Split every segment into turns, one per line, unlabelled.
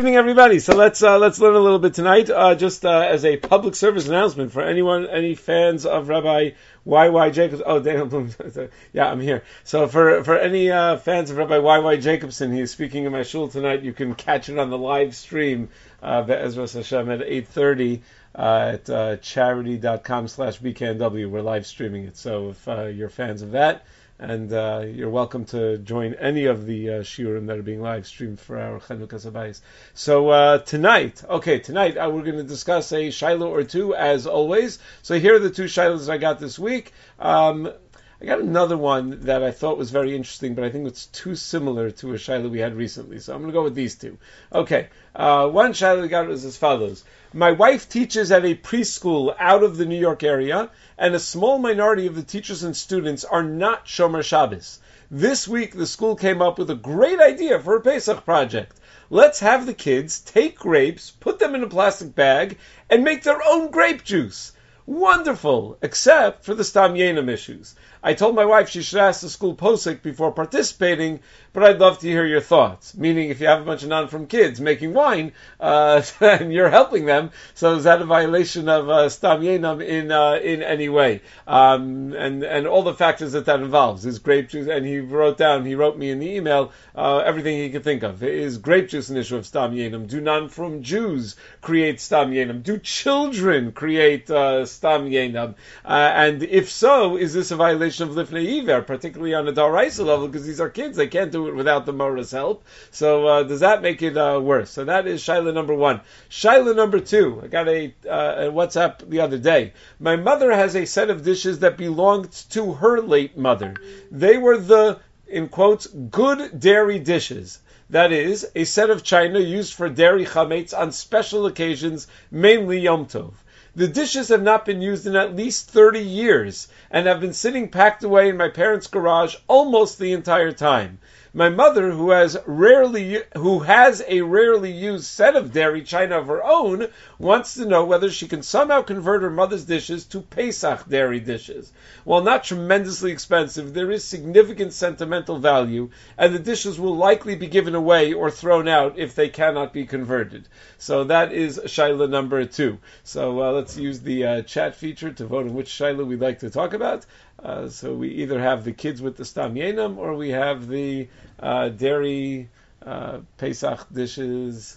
evening, everybody. So let's uh, let's learn a little bit tonight. Uh, just uh, as a public service announcement for anyone, any fans of Rabbi Y Y Jacobs. Oh, Daniel Bloom. yeah, I'm here. So for for any uh, fans of Rabbi Y Y Jacobson, he's speaking in my shul tonight. You can catch it on the live stream, uh, Ezra Hashem at 8:30 uh, at uh, charidy.com slash bknw. We're live streaming it. So if you're fans of that and uh, you're welcome to join any of the uh, shiurim that are being live streamed for our Chanukas Habayis. So uh, tonight, okay, tonight uh, we're going to discuss a shaila or two, as always. So here are the two shailas I got this week. Um, I got another one that I thought was very interesting, but I think it's too similar to a shaila we had recently. So I'm going to go with these two. Okay, uh, one shaila we got was as follows. My wife teaches at a preschool out of the New York area, and a small minority of the teachers and students are not Shomer Shabbos. This week, the school came up with a great idea for a Pesach project. Let's have the kids take grapes, put them in a plastic bag, and make their own grape juice. Wonderful, except for the Stam Yenim issues. I told my wife she should ask the school posik before participating, but I'd love to hear your thoughts. Meaning, if you have a bunch of non-frum kids making wine, uh, and you're helping them, so is that a violation of uh, stam yenam in uh, in any way? Um, and and all the factors that that involves is grape juice. And he wrote down, he wrote me in the email uh, everything he could think of. Is grape juice an issue of stam yenam? Do non-frum Jews create stam yenam? Do children create uh, stam yenam? Uh, and if so, is this a violation? Of Lifnei Iver, particularly on a Daraisa level, because these are kids, they can't do it without the Mora's help. So uh, does that make it uh, worse? So that is Shaila number one. Shaila number two, I got a, uh, a WhatsApp the other day. My mother has a set of dishes that belonged to her late mother. They were the, in quotes, good dairy dishes. That is, a set of china used for dairy chametz on special occasions, mainly Yom Tov. The dishes have not been used in at least 30 years and have been sitting packed away in my parents' garage almost the entire time. My mother, who has rarely who has a rarely used set of dairy china of her own, wants to know whether she can somehow convert her mother's dishes to Pesach dairy dishes. While not tremendously expensive, there is significant sentimental value, and the dishes will likely be given away or thrown out if they cannot be converted. So that is Shaila number two. So uh, let's use the uh, chat feature to vote on which Shaila we'd like to talk about. Uh, so we either have the kids with the stam yenam or we have the uh, dairy uh, Pesach dishes.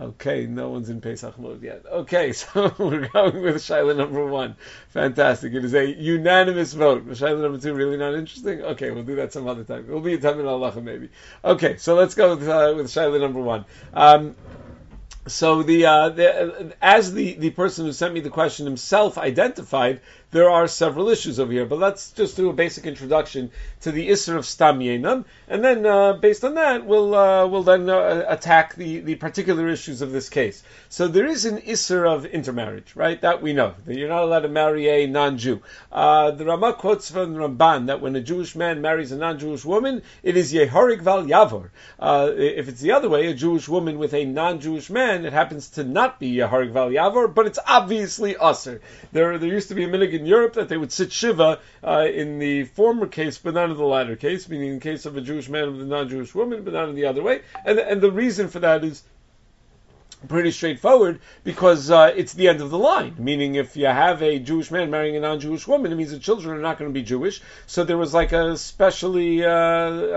Okay, no one's in Pesach mode yet. Okay, so we're going with Shaila number one. Fantastic. It is a unanimous vote. Shaila number two, really not interesting? Okay, we'll do that some other time. It'll be a time in Allah maybe. Okay, so let's go with, uh, with Shaila number one. Um, so the, uh, the, as the, the person who sent me the question himself identified, there are several issues over here, but let's just do a basic introduction to the Isser of Stam Yenam, and then uh, based on that, we'll uh, we'll then uh, attack the, the particular issues of this case. So there is an Isser of intermarriage, right? That we know that you're not allowed to marry a non-Jew. Uh, the Rama quotes from Ramban that when a Jewish man marries a non-Jewish woman, it is Yehorig Val Yavor. Uh, if it's the other way, a Jewish woman with a non-Jewish man, it happens to not be Yehorig Val Yavor, but it's obviously usher. There there used to be a minhag in Europe that they would sit shiva uh, in the former case, but not in the latter case, meaning in the case of a Jewish man with a non-Jewish woman, but not in the other way. And and the reason for that is pretty straightforward because uh, it's the end of the line. Meaning, if you have a Jewish man marrying a non-Jewish woman, it means the children are not going to be Jewish. So there was like a specially, uh,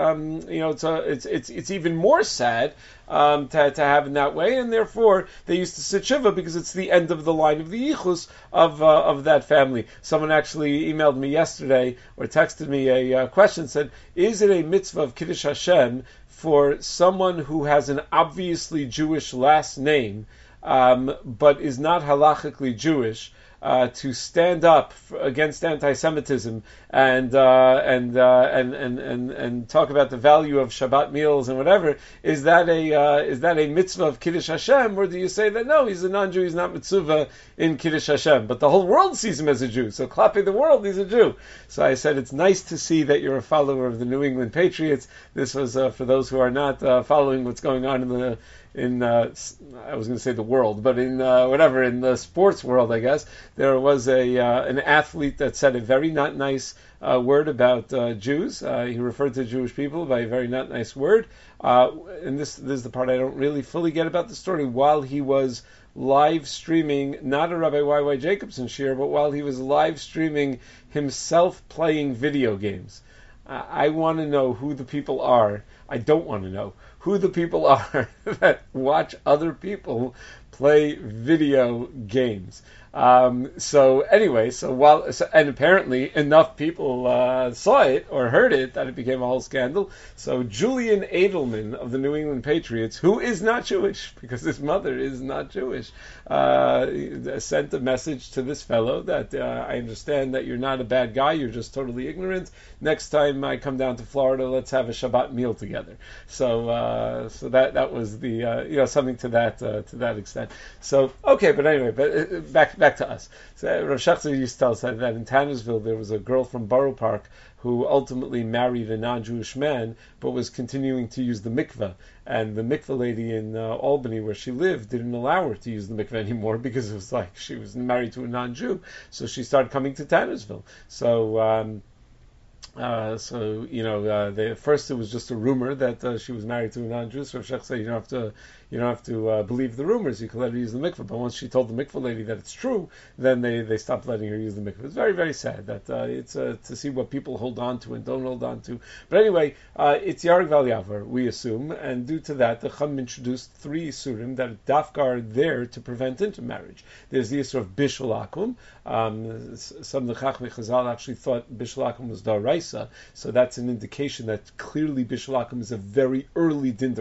um, you know, it's, a, it's it's it's even more sad um, to, to have in that way, and therefore they used to sit shiva because it's the end of the line of the yichus of uh, of that family. Someone actually emailed me yesterday or texted me a uh, question said, "Is it a mitzvah of kiddush Hashem for someone who has an obviously Jewish last name, um, but is not halachically Jewish, uh, to stand up against anti-Semitism and, uh, and, uh, and and and and talk about the value of Shabbat meals and whatever. Is that a uh, is that a mitzvah of Kiddush Hashem, or do you say that no, he's a non-Jew, he's not mitzvah in Kiddush Hashem, but the whole world sees him as a Jew. So clapping the world, he's a Jew. So I said it's nice to see that you're a follower of the New England Patriots. This was uh, for those who are not uh, following what's going on in the in uh, I was going to say the world, but in uh, whatever in the sports world, I guess there was a uh, an athlete that said a very not nice uh, word about uh, Jews. Uh, he referred to Jewish people by a very not nice word, and this this is the part I don't really fully get about the story. While he was live streaming not a Rabbi Y.Y. Jacobson shir, but while he was live streaming himself playing video games. I want to know who the people are. I don't want to know who the people are that watch other people play video games. Um, so anyway, so while so, and apparently enough people uh, saw it or heard it that it became a whole scandal. So Julian Edelman of the New England Patriots, who is not Jewish because his mother is not Jewish, uh, sent a message to this fellow that uh, I understand that you're not a bad guy, you're just totally ignorant. Next time I come down to Florida, let's have a Shabbat meal together. So uh, so that that was the uh, you know something to that uh, to that extent. So okay, but anyway, but back back to us. So Rav Schachter used to tell us that, in Tannersville there was a girl from Borough Park who ultimately married a non-Jewish man, but was continuing to use the mikveh. And the mikveh lady in uh, Albany, where she lived, didn't allow her to use the mikveh anymore because it was like she was married to a non-Jew. So she started coming to Tannersville. So. Um, uh, so you know, uh, they, first it was just a rumor that uh, she was married to a non-Jew. So Shech said, you don't have to you don't have to uh, believe the rumors. You can let her use the mikveh. But once she told the mikveh lady that it's true, then they, they stopped letting her use the mikveh. It's very, very sad that uh, it's uh, to see what people hold on to and don't hold on to. But anyway, uh, it's Yarg Val we assume, and due to that, the Chum introduced three surim that Dafka are there to prevent intermarriage. There's the Isur of Bishul Akum. Um, some of the Chachmei Chazal actually thought Bishul Akum was Daraisa, so that's an indication that clearly Bishul Akum is a very early Din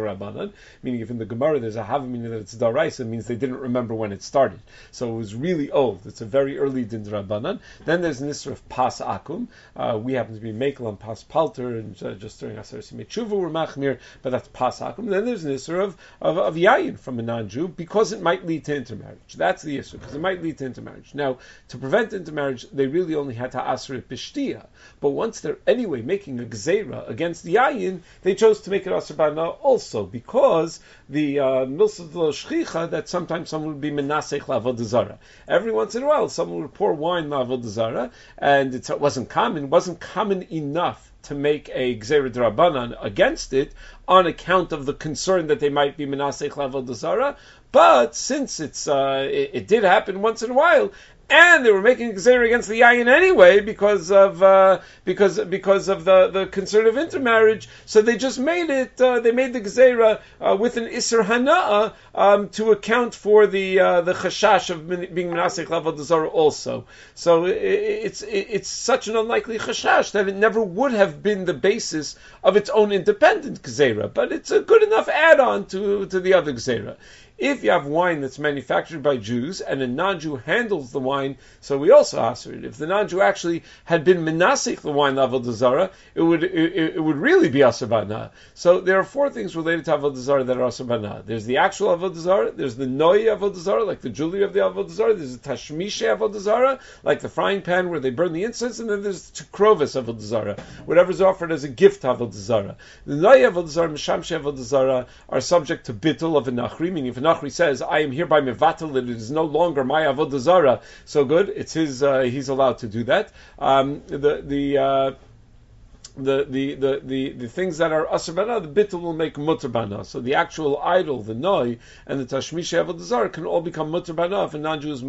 meaning if in the Gemara there's a Havamina that it's Daraisa, means they didn't remember when it started. So it was really old. It's a very early Din Rabbanan. Then there's an Isra of Pas Akum. Uh, we happen to be Mekel and Pas Palter, and uh, just during Asar Simechuva we're Machmir, but that's Pas Akum. Then there's an Isra of, of, of Yayin from a non Jew because it might lead to intermarriage. That's the Isra, because it might lead to intermarriage. Now, to prevent intermarriage, they really only had to Asr it Bishtia. But once they're anyway making a Gzeira against the Yayin, they chose to make it Asr also because the uh, shchicha that sometimes someone would be menasech lavodazara. Every once in a while, someone would pour wine lavodazara, and it wasn't common. Wasn't common enough to make a gzera drabanan against it on account of the concern that they might be menasech lavodazara. But since it's uh, it, it, did happen once in a while, and they were making a against the yayin anyway because of uh, because because of the, the concern of intermarriage. So they just made it. Uh, they made the gezerah uh, with an iser hana'a um, to account for the uh, the chashash of being menasek lavod also. So it, it's it, it's such an unlikely chashash that it never would have been the basis of its own independent gezerah. But it's a good enough add-on to to the other gezerah. If you have wine that's manufactured by Jews and a non-Jew handles the wine, so we also ask it. If the non-Jew actually had been menasik the wine avodah it would it, it, would really be asabana. So there are four things related to avodah that are asabana. There's the actual avodah there's the noi avodah like the jewelry of the avodah there's the tashmishe avodah like the frying pan where they burn the incense, and then there's the tukrovis avodah whatever is offered as a gift avodah The noi avodah zara, mishamshe avodah are subject to bittul of a nachri, meaning if Nachri says, "I am hereby mevatel it is no longer my avodah zara." So good, it's his. Uh, he's allowed to do that. Um, the the. Uh, the, the, the, the, the things that are asr the bittul will make mutter So the actual idol, the noi, and the tashmish avodah can all become mutter if a non-Jew is.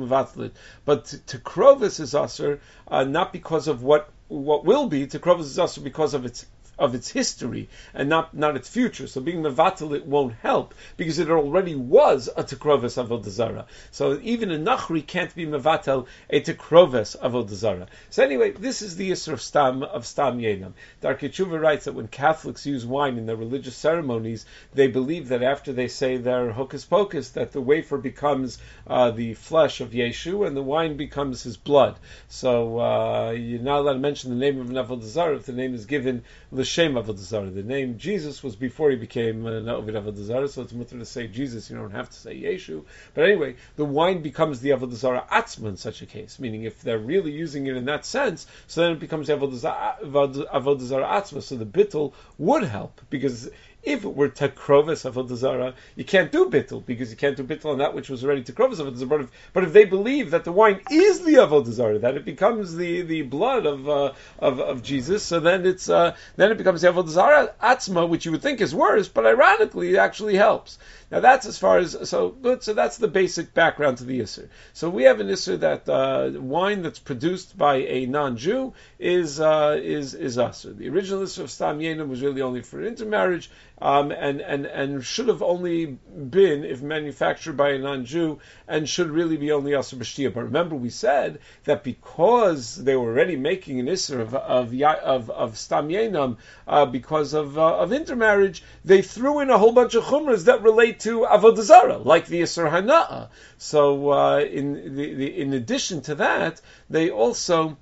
But to, is asr, uh, not because of what what will be. To is asr because of its of its history and not, not its future. So being mevatel it won't help because it already was a tekroves avodah So even a nachri can't be mevatel a tekroves avodah So anyway, this is the issue of stam of stam yenam. Darkei writes that when Catholics use wine in their religious ceremonies, they believe that after they say their hocus pocus, that the wafer becomes uh, the flesh of Yeshu and the wine becomes his blood. So uh, you're not allowed to mention the name of an avodah if the name is given l'shem avodah. The name Jesus was before he became uh, Ovid avodah zarah, so it's mutter to say Jesus. You don't have to say Yeshu. But anyway, the wine becomes the avodah zarah atzma in such a case. Meaning, if they're really using it in that sense, so then it becomes avodah zarah atzma. So the bittul would help because If it were takrovis avodah zara, you can't do bittul because you can't do bittul on that which was already takrovis avodah zara. But if, but if they believe that the wine is the avodah that it becomes the, the blood of, uh, of of Jesus, so then it's uh, then it becomes the avodah zara atzma, which you would think is worse, but ironically it actually helps. Now that's as far as so good. So that's the basic background to the isser. So we have an isser that uh, wine that's produced by a non-Jew is uh, is is usher. The original isser of stam yenim was really only for intermarriage, um, and and and should have only been if manufactured by a non-Jew, and should really be only usher b'shtia. But remember, we said that because they were already making an isser of of of, of stam yenim uh, because of uh, of intermarriage, they threw in a whole bunch of chumras that relate to avodah zara, like the Yisur Hana'a. So, uh, in the, the, in addition to that, they also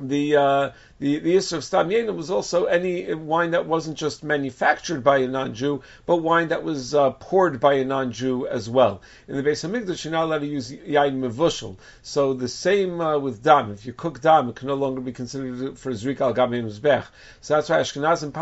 the uh, the the Isra of Stam Yenim was also any wine that wasn't just manufactured by a non-Jew, but wine that was uh, poured by a non-Jew as well. In the Beis Hamikdash, you're not allowed to use yain mevushal. So the same uh, with dam. If you cook dam, it can no longer be considered for zrik al gam mizbech. So that's why Ashkenazim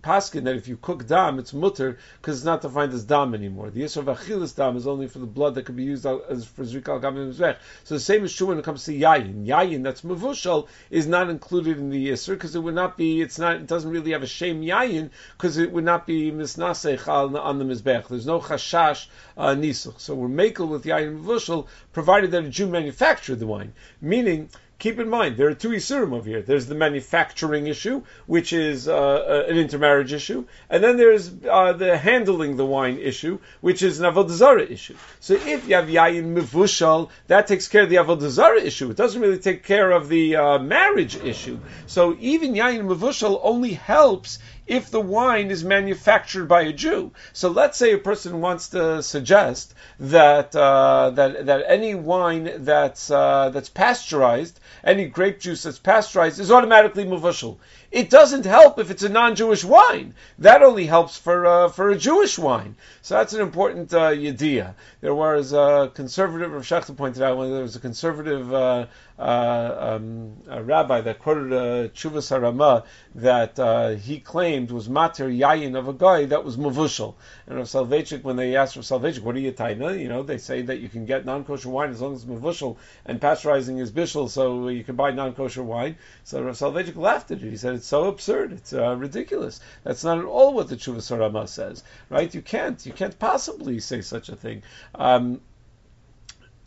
paskin that if you cook dam, it's mutter because it's not defined as dam anymore. The Isra of Achilas dam is only for the blood that could be used as for zrik al gam mizbech. So the same is true when it comes to yain. Yain that's mevushal is not included in the Yisr because it would not be. It's not. It doesn't really have a shame yayin because it would not be misnasech on, the mizbech. There's no chashash uh, nisuch. So we're makel with yayin vushal provided that a Jew manufactured the wine, meaning keep in mind there are two isurim over here. There's the manufacturing issue, which is uh, uh, an intermarriage issue, and then there's uh, the handling the wine issue, which is an avodah issue. So if you have yayin mivushal, that takes care of the avodah issue. It doesn't really take care of the uh, marriage issue. So even yayin mivushal only helps if the wine is manufactured by a Jew. So let's say a person wants to suggest that uh, that that any wine that's uh, that's pasteurized, any grape juice that's pasteurized, is automatically muvushal. It doesn't help if it's a non-Jewish wine. That only helps for uh, for a Jewish wine. So that's an important uh, yediyah. There was a conservative, Rav Schachter pointed out, when there was a conservative uh, um, a rabbi that quoted uh, Chuvas Harama that uh, he claimed was mater yayin of a guy that was mavushal. And Rav Soloveitchik, when they asked Rav Soloveitchik, what are you taina? You know, they say that you can get non-kosher wine as long as it's mavushal and pasteurizing is bishul, so you can buy non-kosher wine. So Rav Soloveitchik laughed at it. He said, it's so absurd. It's uh, ridiculous. That's not at all what the Chuvas Harama says, right? You can't. You can't possibly say such a thing. Um,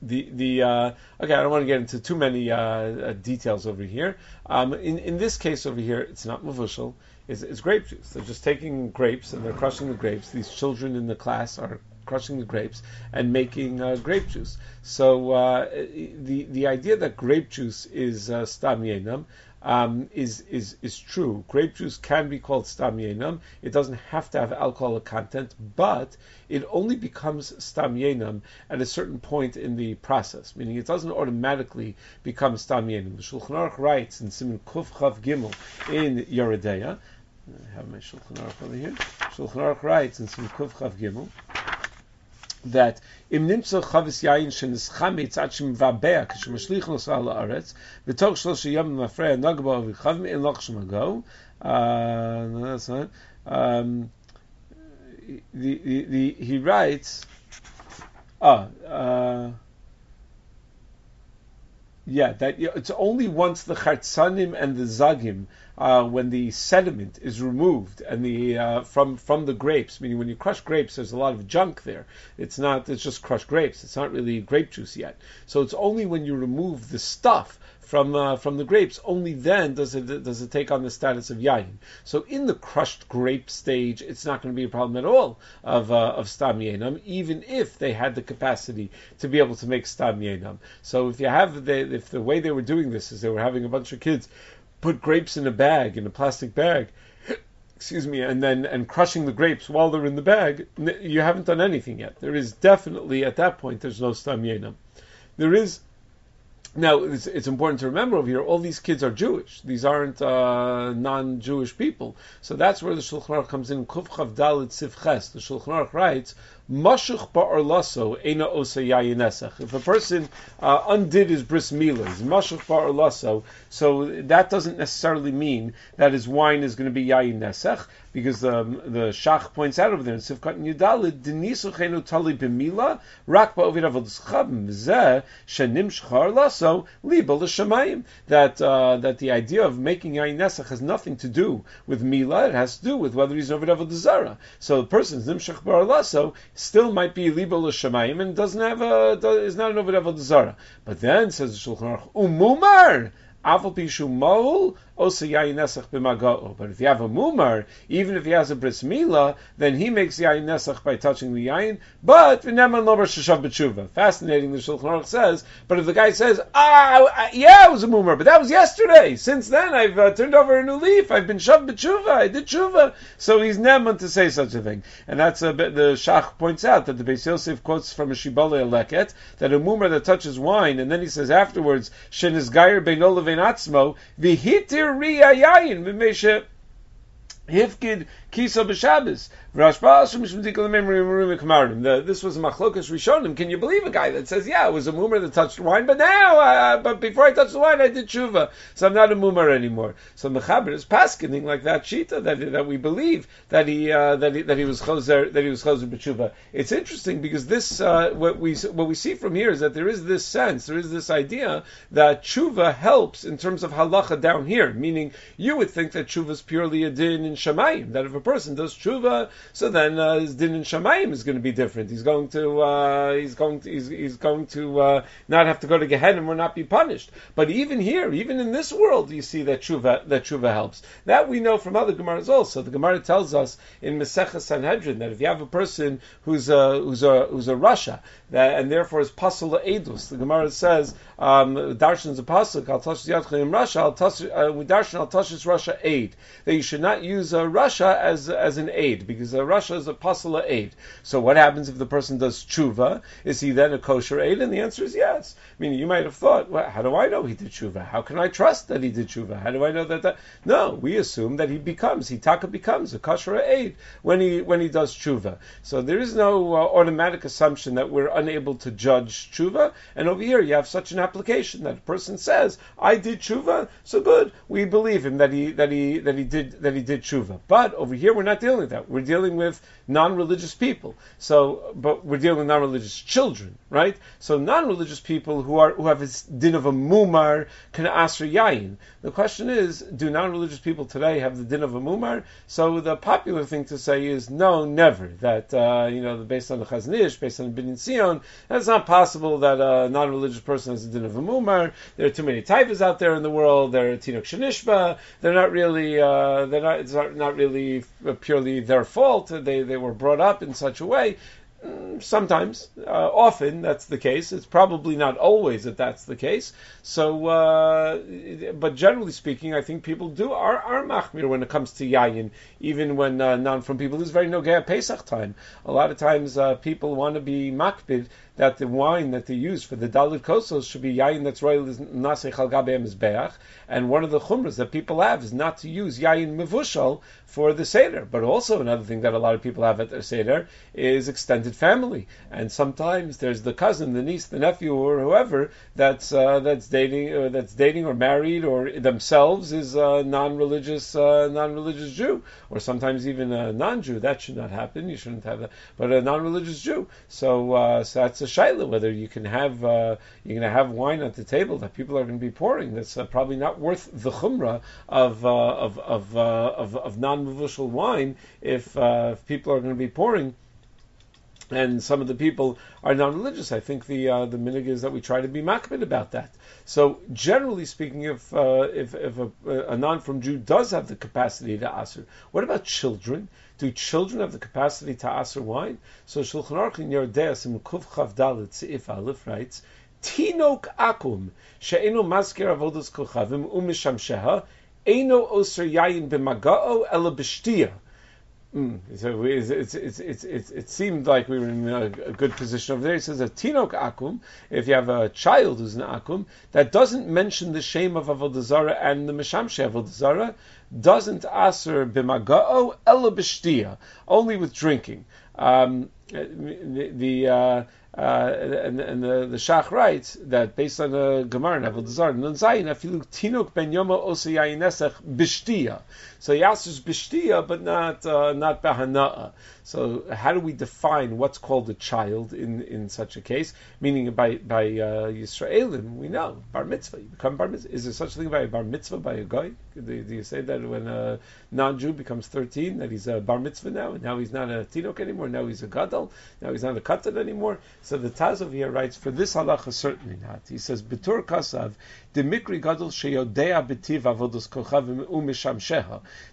the the uh, okay, I don't want to get into too many uh, uh, details over here. Um, in in this case over here, it's not mavushal. It's, it's grape juice. They're just taking grapes and they're crushing the grapes. These children in the class are crushing the grapes and making uh, grape juice. So uh, the the idea that grape juice is uh, stam yenam um, is is is true. Grape juice can be called stam yenam. It doesn't have to have alcoholic content, but it only becomes stam yenam at a certain point in the process, meaning it doesn't automatically become stam yenam. The Shulchan Aruch writes in Simon Kuf Chav Gimel in Yoreh De'ah. I have my Shulchan Aruch over here. Shulchan Aruch writes in Simon Kuf Chav Gimel that im chavis yayin shenis chametz ad shem vabea nos al haaretz yom nagba in loch uh, that's not um, the, the, the, he writes ah uh, yeah, that it's only once the chartzanim and the zagim, uh, when the sediment is removed and the uh, from from the grapes, meaning when you crush grapes, there's a lot of junk there. It's not it's just crushed grapes. It's not really grape juice yet. So it's only when you remove the stuff from uh, from the grapes. Only then does it does it take on the status of yayin. So in the crushed grape stage, it's not going to be a problem at all of uh, of stam yenam, even if they had the capacity to be able to make stam yenam. So if you have the if the way they were doing this is they were having a bunch of kids put grapes in a bag in a plastic bag. Excuse me, and then and crushing the grapes while they're in the bag, you haven't done anything yet. There is definitely at that point there's no stam yenam. There is now, it's, it's, important to remember over here, all these kids are Jewish. These aren't uh, non-Jewish people. So that's where the Shulchan Aruch comes in. Kuf Chav Dalit Sif Ches. The Shulchan Aruch writes, mashuch ba'arlaso ena osa yayin If a person uh, undid his bris milah, his mashuch ba'arlaso, so that doesn't necessarily mean that his wine is going to be yayin nesach, because um, the Shach points out over there in Sivkat and Yudalid, Denisu chenu tali b'mila, rak ba'ovid avod schabim, zeh, shenim shchar laso, liba l'shamayim. That, uh, that the idea of making yayin nesach has nothing to do with mila, it has to do with whether he's over avod zara. So the person's nimshach bar laso still might be liba l'shamayim and doesn't have a, is not an over avod zara. But then, says the Shulchan Aruch, umumar, but if you have a mumar, even if he has a bris milah, then he makes yayin nesach by touching the yayin. But v'neman lober sheshav b'tshuva. Fascinating. The Shulchan Aruch says. But if the guy says, ah, yeah, it was a mumar, but that was yesterday. Since then, I've uh, turned over a new leaf. I've been shav b'tshuva. I did tshuva. So he's neman to say such a thing. And that's bit, the Shach points out that the Beis Yosef quotes from a Shibboleh Leket that a mumar that touches wine, and then he says afterwards, shen is gayer levein atzmo v'hitir Ria Yayin, Hifkid Kisa B'Shabbos. This was a machlokas rishonim. Can you believe a guy that says, "Yeah, it was a mumar that touched wine, but now, uh, but before I touched the wine, I did tshuva, so I'm not a mumar anymore." So Mechaber is paskening like that shita that that we believe that he uh, that he that he was choser that he was choser b'tshuva. It's interesting because this uh, what we what we see from here is that there is this sense, there is this idea that tshuva helps in terms of halacha down here. Meaning, you would think that tshuva is purely a din in shemayim. That if a person does tshuva, so then uh, his din in Shamayim is going to be different. He's going to uh, he's going to he's, he's going to uh, not have to go to Gehenna or not be punished. But even here, even in this world, you see that tshuva that tshuva helps. That we know from other Gemaras also. The Gemara tells us in Mesechah Sanhedrin that if you have a person who's a who's a who's a rasha that and therefore is pasul edus, the Gemara says um, Darshan's a pasuk al tashis yadchim rasha al uh, with Darshan al tashis rasha aid that you should not use uh, rasha as as an aid because uh, rasha is a pasala aid. So what happens if the person does tshuva? Is he then a kosher aid? And the answer is yes. I mean, you might have thought, well, how do I know he did tshuva? How can I trust that he did tshuva? How do I know that? that? No, we assume that he becomes, he taka becomes a kosher aid when he when he does tshuva. So there is no uh, automatic assumption that we're unable to judge tshuva. And over here, you have such an application that a person says, "I did tshuva," so good. We believe him that he that he that he did that he did tshuva. But over here, we're not dealing with that. We're dealing with non-religious people. So, but we're dealing with non-religious children, right? So non-religious people who are who have this din of a mumar can ask asr yayin. The question is, do non-religious people today have the din of a mumar? So the popular thing to say is no, never. That uh, you know, based on the Chazon Ish, based on the Binyan Tzion, that's not possible that a non-religious person has a din of a mumar. There are too many typhus out there in the world. There are tinuk shenishba. They're not really. Uh, they're not. It's not, not really purely their fault. They they were brought up in such a way Mm, sometimes, uh, often that's the case. It's probably not always that that's the case. So, uh, but generally speaking, I think people do are are machmir when it comes to yayin, even when uh, non from people. This is very nogea Pesach time. A lot of times, uh, people want to be makbid that the wine that they use for the dalit kosos should be yayin that's royal nasei chalgabe mizbeach. And one of the chumras that people have is not to use yayin mevushal for the seder. But also another thing that a lot of people have at their seder is extended family, and sometimes there's the cousin, the niece, the nephew, or whoever that's uh, that's dating, or that's dating or married, or themselves is a non-religious uh, non-religious Jew, or sometimes even a non-Jew. That should not happen. You shouldn't have that, but a non-religious Jew. So, uh, so that's a shaila whether you can have uh, you're going to have wine at the table that people are going to be pouring. That's uh, probably not worth the chumrah of uh, of of, uh, of, of non-mevushal wine if, uh, if people are going to be pouring and some of the people are non-religious. I think the uh, the minig is that we try to be makbid about that. So generally speaking, if uh, if, if a, a, non from Jew does have the capacity to aser, what about children? Do children have the capacity to aser wine? So Shulchan Aruch in Yerdeas in Kuf Chav Dalit Seif Aleph writes, Tinok akum she'eno masker avodas kochavim umishamsheha eno oser yayin b'magao ela b'shtia. Mm. So it's, it's, it's, it seemed like we were in a, a, good position over there. It says a tinok akum, if you have a child who's an akum, that doesn't mention the shame of Avodah and the Meshamshe Avodah doesn't aser b'maga'o ela b'shtia, only with drinking. Um, the, the uh, uh, and, and the, the Shach writes that based on the Gemara in Avodah Zarah, Nun Zayin, afilu tinuk ben yoma osa yayinesach bishtia. So answers bishtia, but not uh, not bahana'a. So how do we define what's called a child in, in such a case? Meaning by by uh, Yisraelim, we know bar mitzvah. You become bar mitzvah. Is there such a thing by a bar mitzvah by a guy? Do, do you say that when a non-Jew becomes thirteen that he's a bar mitzvah now, and now he's not a tinok anymore? Now he's a gadol. Now he's not a katan anymore. So the Tazov here writes for this halacha certainly not. He says betur kasav the mikri gadol sheyodea betiv avodos kochavim umisham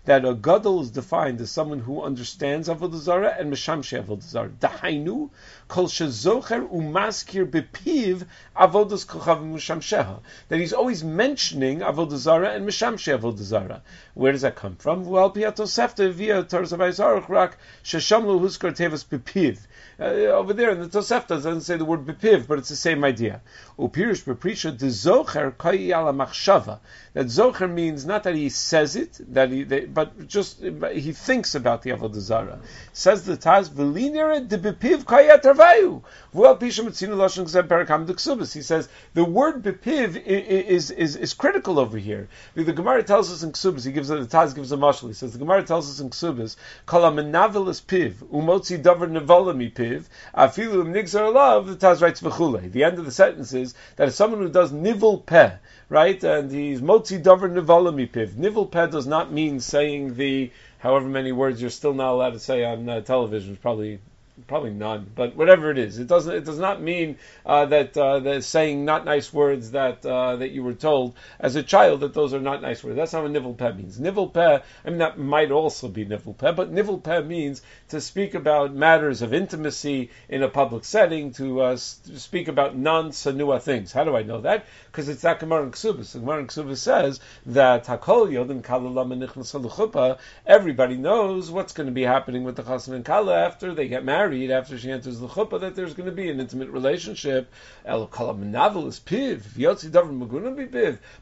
that a gadol is defined as someone who understands avodah zara and mishamshe avodah zara. Dahainu kol shezocher umaskir bepiv avodos kochavim mishamsheha. That he's always mentioning avodah zara and mishamshe avodah zara. Where does that come from? Well, piatosefta via Torah rak sheshamlu huskar tevas bepiv. Uh, over there in the Tosefta doesn't say the word bepiv, but it's the same idea. Upirish beprisha de zocher kai ala machshava. That zocher means not that he says it, that he, they, but just he thinks about the avodah zara. Says the Taz v'linere de bepiv kaya tarvayu. V'al pisha mitzinu lashon gzem perakam d'ksubas. He says the word bepiv is, is, is, critical over here. The Gemara tells us in ksubas. He gives the Taz gives a mashal. He says the Gemara tells us in ksubas kol amenavelis piv umotzi davar nevolami piv afilu nigzar alav, the Taz writes v'chule. The end of the sentence is that if someone who does nivel peh, right, and he's motzi davar nivalami piv. Nivel peh does not mean saying the however many words you're still not allowed to say on uh, television. It's probably probably none, but whatever it is, it doesn't. It does not mean uh, that uh, that saying not nice words that uh, that you were told as a child that those are not nice words. That's not what nivel peh means. Nivel peh, I mean, that might also be nivel peh, but nivel peh means to speak about matters of intimacy in a public setting, to, uh, speak about non sanua things. How do I know that? Because it's that Gemara in Ksubas. The Gemara in Ksubas says that hakol yodin kalalam Everybody knows what's going to be happening with the chassan and kala after they get married married after she enters the chuppah that there's going to be an intimate relationship. El is.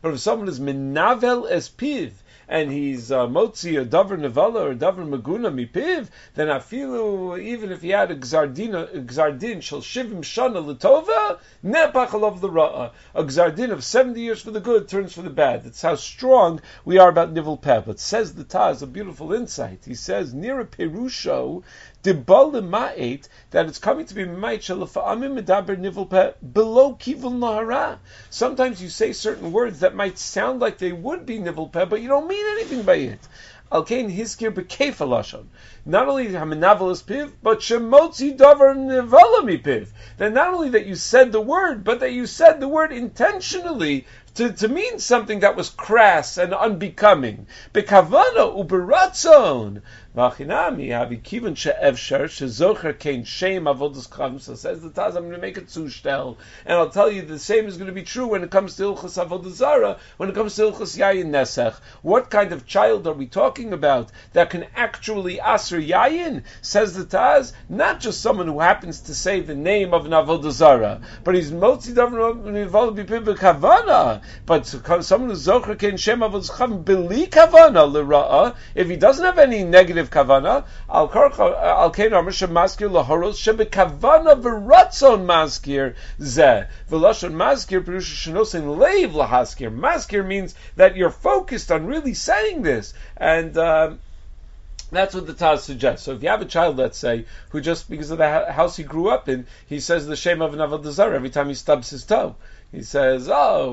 But if someone is menavel as piv, and he's uh, motzi a davar nevala or davar maguna mipiv, then afilu even if he had a gzardin gzardin shall shivim shana nepachal of the ra'ah. A gzardin of seventy years for the good turns for the bad. That's how strong we are about nivel peh. But says the Taz a beautiful insight. He says near a perusho that it's coming to be below kivul nahara. Sometimes you say certain words that might sound like they would be nivel but you don't mean anything by it. Alkein hiskir bekefa lashon. Not only haminavelis piv, but shemotzi davar nivala piv. Then not only that you said the word, but that you said the word intentionally to, to mean something that was crass and unbecoming. Bekavana uberatzon. V'achinami havi kiven she'evsher shezocher kein shem avodas. So says the Taz, I'm going to make a zustel, and I'll tell you the same is going to be true when it comes to ilchas avodah zara, when it comes to ilchas yayin nesech. What kind of child are we talking about that can actually aser yayin? Says the Taz, not just someone who happens to say the name of an avodah zara, but he's motzi. But someone who's zocher kein shem avodas kavim beli kavana l'ra'a, if he doesn't have any negative negative kavana. Al al kein amr shemaskir lahoros shebekavana v'ratzon maskir zeh v'lashon maskir perusha shenosin leiv lahaskir. Maskir means that you're focused on really saying this and. Uh, that's what the Taz suggests. So if you have a child, let's say, who just because of the house he grew up in, he says the shame of an avodah every time he stubs his toe he says, "Oh,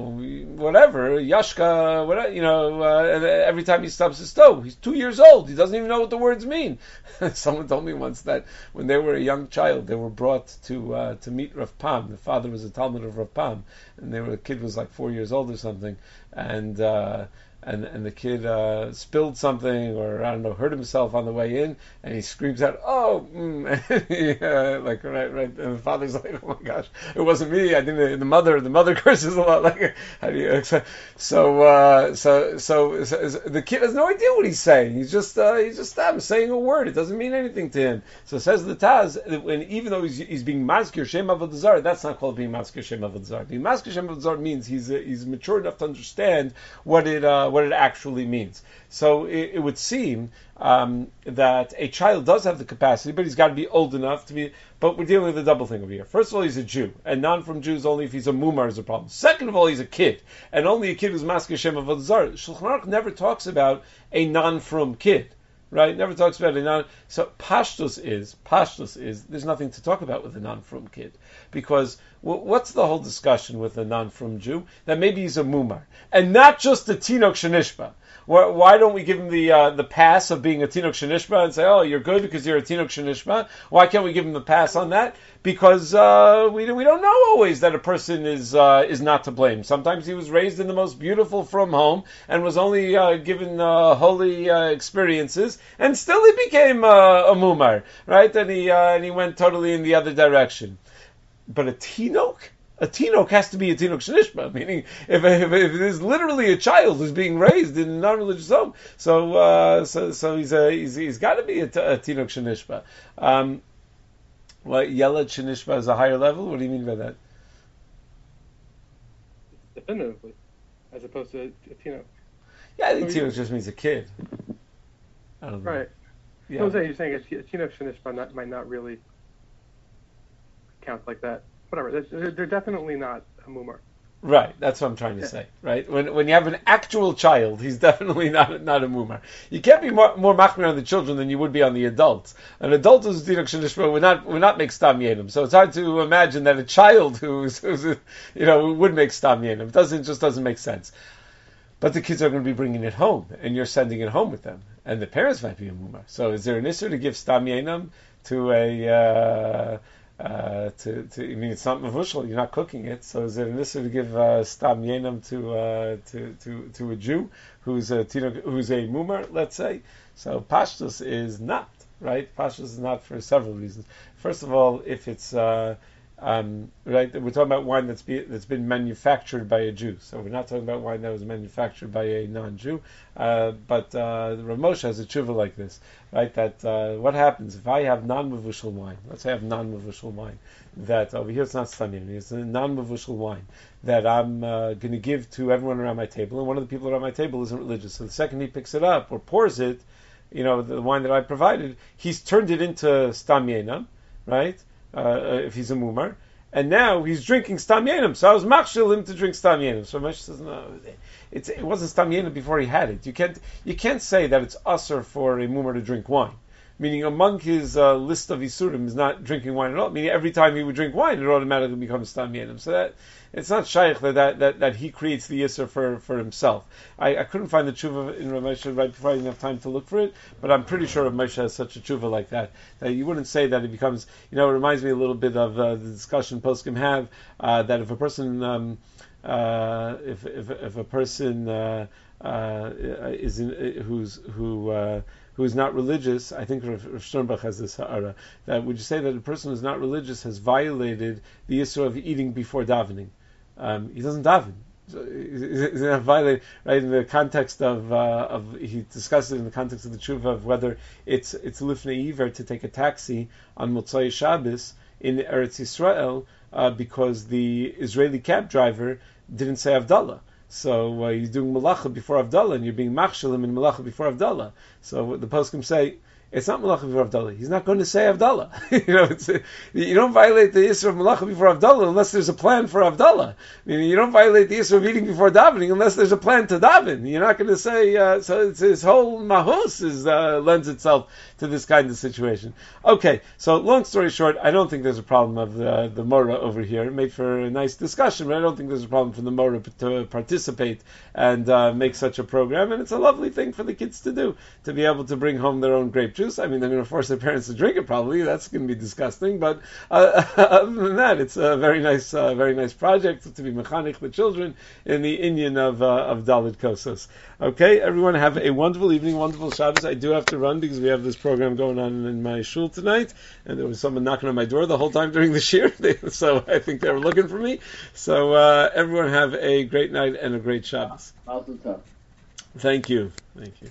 whatever, Yashka, whatever, you know." Uh, every time he stubs his toe, he's two years old. He doesn't even know what the words mean. Someone told me once that when they were a young child, they were brought to uh, to meet Rav Pam. The father was a Talmud of Rav Pam, and they were the kid was like four years old or something, and. Uh, and and the kid uh, spilled something or I don't know hurt himself on the way in, and he screams out, "Oh!" Mm. yeah, like right, right. And the father's like, "Oh my gosh, it wasn't me. I didn't." The mother, the mother curses a lot. Like, how do you? So, uh, so, so, so, the kid has no idea what he's saying. He's just, uh, he's just saying a word. It doesn't mean anything to him. So says the Taz, and even though he's, he's being maskir shem avodah that's not called being maskir shem avodah Being maskir shem avodah means he's uh, he's mature enough to understand what it uh, what it actually means. So it, it would seem um, that a child does have the capacity, but he's got to be old enough to be. But we're dealing with a double thing over here. First of all, he's a Jew, and non from Jews only if he's a mumar is a problem. Second of all, he's a kid, and only a kid who's masker Shem of. Shulchan Aruch never talks about a non from kid right? Never talks about a non. So pashtus is pashtus is there's nothing to talk about with a non-frum kid because w- what's the whole discussion with a non-frum Jew that maybe he's a mumar and not just a tinok shenishba. Why don't we give him the uh, the pass of being a Tinok Shanishma and say, oh, you're good because you're a Tinok Shanishma? Why can't we give him the pass on that? Because uh, we, we don't know always that a person is uh, is not to blame. Sometimes he was raised in the most beautiful from home and was only uh, given uh, holy uh, experiences, and still he became a mumar, right? And he and he went totally in the other direction. But a Tinok? A tinok has to be a tinok shenishma, meaning if, if, if there's literally a child who's being raised in a non-religious home, so uh, so so he's a, he's, he's got to be a, t- a tinok shenishma. Um, what yelad shenishma is a higher level? What do you mean by that?
Definitively, as opposed to a, a tinok.
Yeah, I think so tinok just means a kid.
I don't know. Right. Yeah. So you're saying a tinok shenishma might not really count like that whatever. They're, they're definitely not a mumar.
Right, that's what I'm trying to say. Right, when when you have an actual child, he's definitely not not a mumar. You can't be more, more machmir on the children than you would be on the adults. An adult who's dinok shenishma would not would not make stam yenim. So it's hard to imagine that a child who's, who's you know would make stam yenim. It doesn't just doesn't make sense. But the kids are going to be bringing it home, and you're sending it home with them, and the parents might be a mumar. So is there an issue to give stam yenim to a uh, uh, to, to, I mean, it's not mavushal. You're not cooking it. So is it an issue to give uh, stam yenam to, uh, to to to a Jew who's a who's a mumar, let's say? So pashtus is not right. Pashtus is not for several reasons. First of all, if it's uh, um, right, we're talking about wine that's, be, that's been manufactured by a Jew. So we're not talking about wine that was manufactured by a non-Jew. Uh, but uh, Ramosha has a tshuva like this, right? That uh, what happens if I have non-mavushal wine? Let's say I have non-mavushal wine. That over here it's not stamim, it's a non-mavushal wine that I'm uh, going to give to everyone around my table, and one of the people around my table isn't religious. So the second he picks it up or pours it, you know, the wine that I provided, he's turned it into stam right? Uh, if he's a mumar, and now he's drinking stam yenim. So I was machshil him to drink stam yenim. So Moshe says no, it wasn't stam yenim before he had it. You can't you can't say that it's usher for a mumar to drink wine meaning among his uh, list of isurim is not drinking wine at all. Meaning every time he would drink wine, it automatically becomes stam yenim. So that it's not shaykh that, that, that, he creates the isur for, for himself. I, I couldn't find the tshuva in Ramesha right before I didn't have time to look for it, but I'm pretty sure Ramesha has such a tshuva like that that you wouldn't say that it becomes. You know, it reminds me a little bit of uh, the discussion poskim have uh, that if a person um, uh, if, if if a person uh, uh, is in, who's who uh, who is not religious, I think Rav, Sternbuch has this ha'ara, that would you say that a person who is not religious has violated the issue of eating before davening? Um, he doesn't daven. So he's not right in the context of uh, of he discusses it in the context of the tshuva of whether it's it's lifnei iver to take a taxi on Motzai Shabbos in Eretz Yisrael uh, because the Israeli cab driver didn't say Avdallah. So uh, you're doing malacha before Avdallah, and you're being machshalim in malacha before Avdallah. So the poskim say it's not malacha before Avdallah. He's not going to say Avdallah. you know, you don't violate the Isra of malacha before Avdallah unless there's a plan for Avdallah. Meaning you don't violate the Isra of eating before davening unless there's a plan to daven. You're not going to say, uh, so it's, his whole mahus is, uh, lends itself to this kind of situation. Okay, so long story short, I don't think there's a problem of the, the Mora over here. It made for a nice discussion, but I don't think there's a problem for the Mora to participate and uh, make such a program. And it's a lovely thing for the kids to do, to be able to bring home their own grape juice. I mean, they're going to force their parents to drink it. Probably that's going to be disgusting. But uh, other than that, it's a very nice, uh, very nice project to be mechanech the children in the inyan of uh, of Dalit Kosos. Okay, everyone have a wonderful evening, wonderful Shabbos. I do have to run because we have this program going on in my shul tonight, and there was someone knocking on my door the whole time during the shir. so I think they were looking for me. So uh, everyone have a great night and a great Shabbos. Thank you. Thank you.